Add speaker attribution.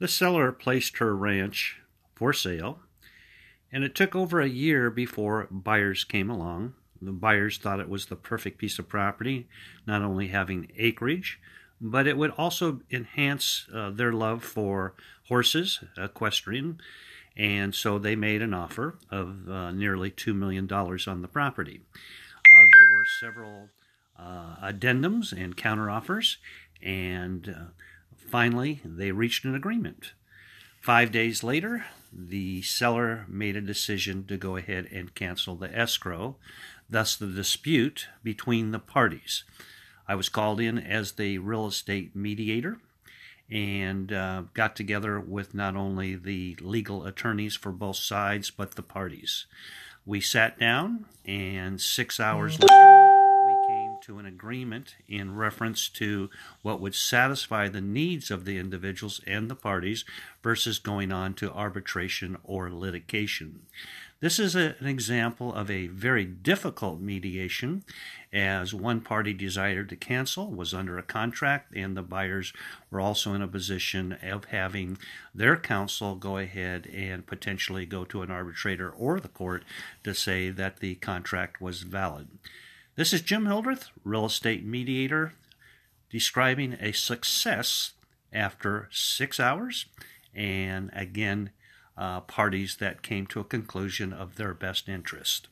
Speaker 1: The seller placed her ranch for sale, and it took over a year before buyers came along. The buyers thought it was the perfect piece of property, not only having acreage, but it would also enhance uh, their love for horses, equestrian, and so they made an offer of uh, nearly $2 million on the property. Uh, there were several uh, addendums and counteroffers, and uh, finally they reached an agreement. Five days later, the seller made a decision to go ahead and cancel the escrow, thus, the dispute between the parties. I was called in as the real estate mediator and uh, got together with not only the legal attorneys for both sides, but the parties. We sat down, and six hours later, agreement in reference to what would satisfy the needs of the individuals and the parties versus going on to arbitration or litigation. This is a, an example of a very difficult mediation, as one party desired to cancel, was under a contract, and the buyers were also in a position of having their counsel go ahead and potentially go to an arbitrator or the court to say that the contract was valid. This is Jim Hildreth, real estate mediator, describing a success after six hours. And again, uh, parties that came to a conclusion of their best interest.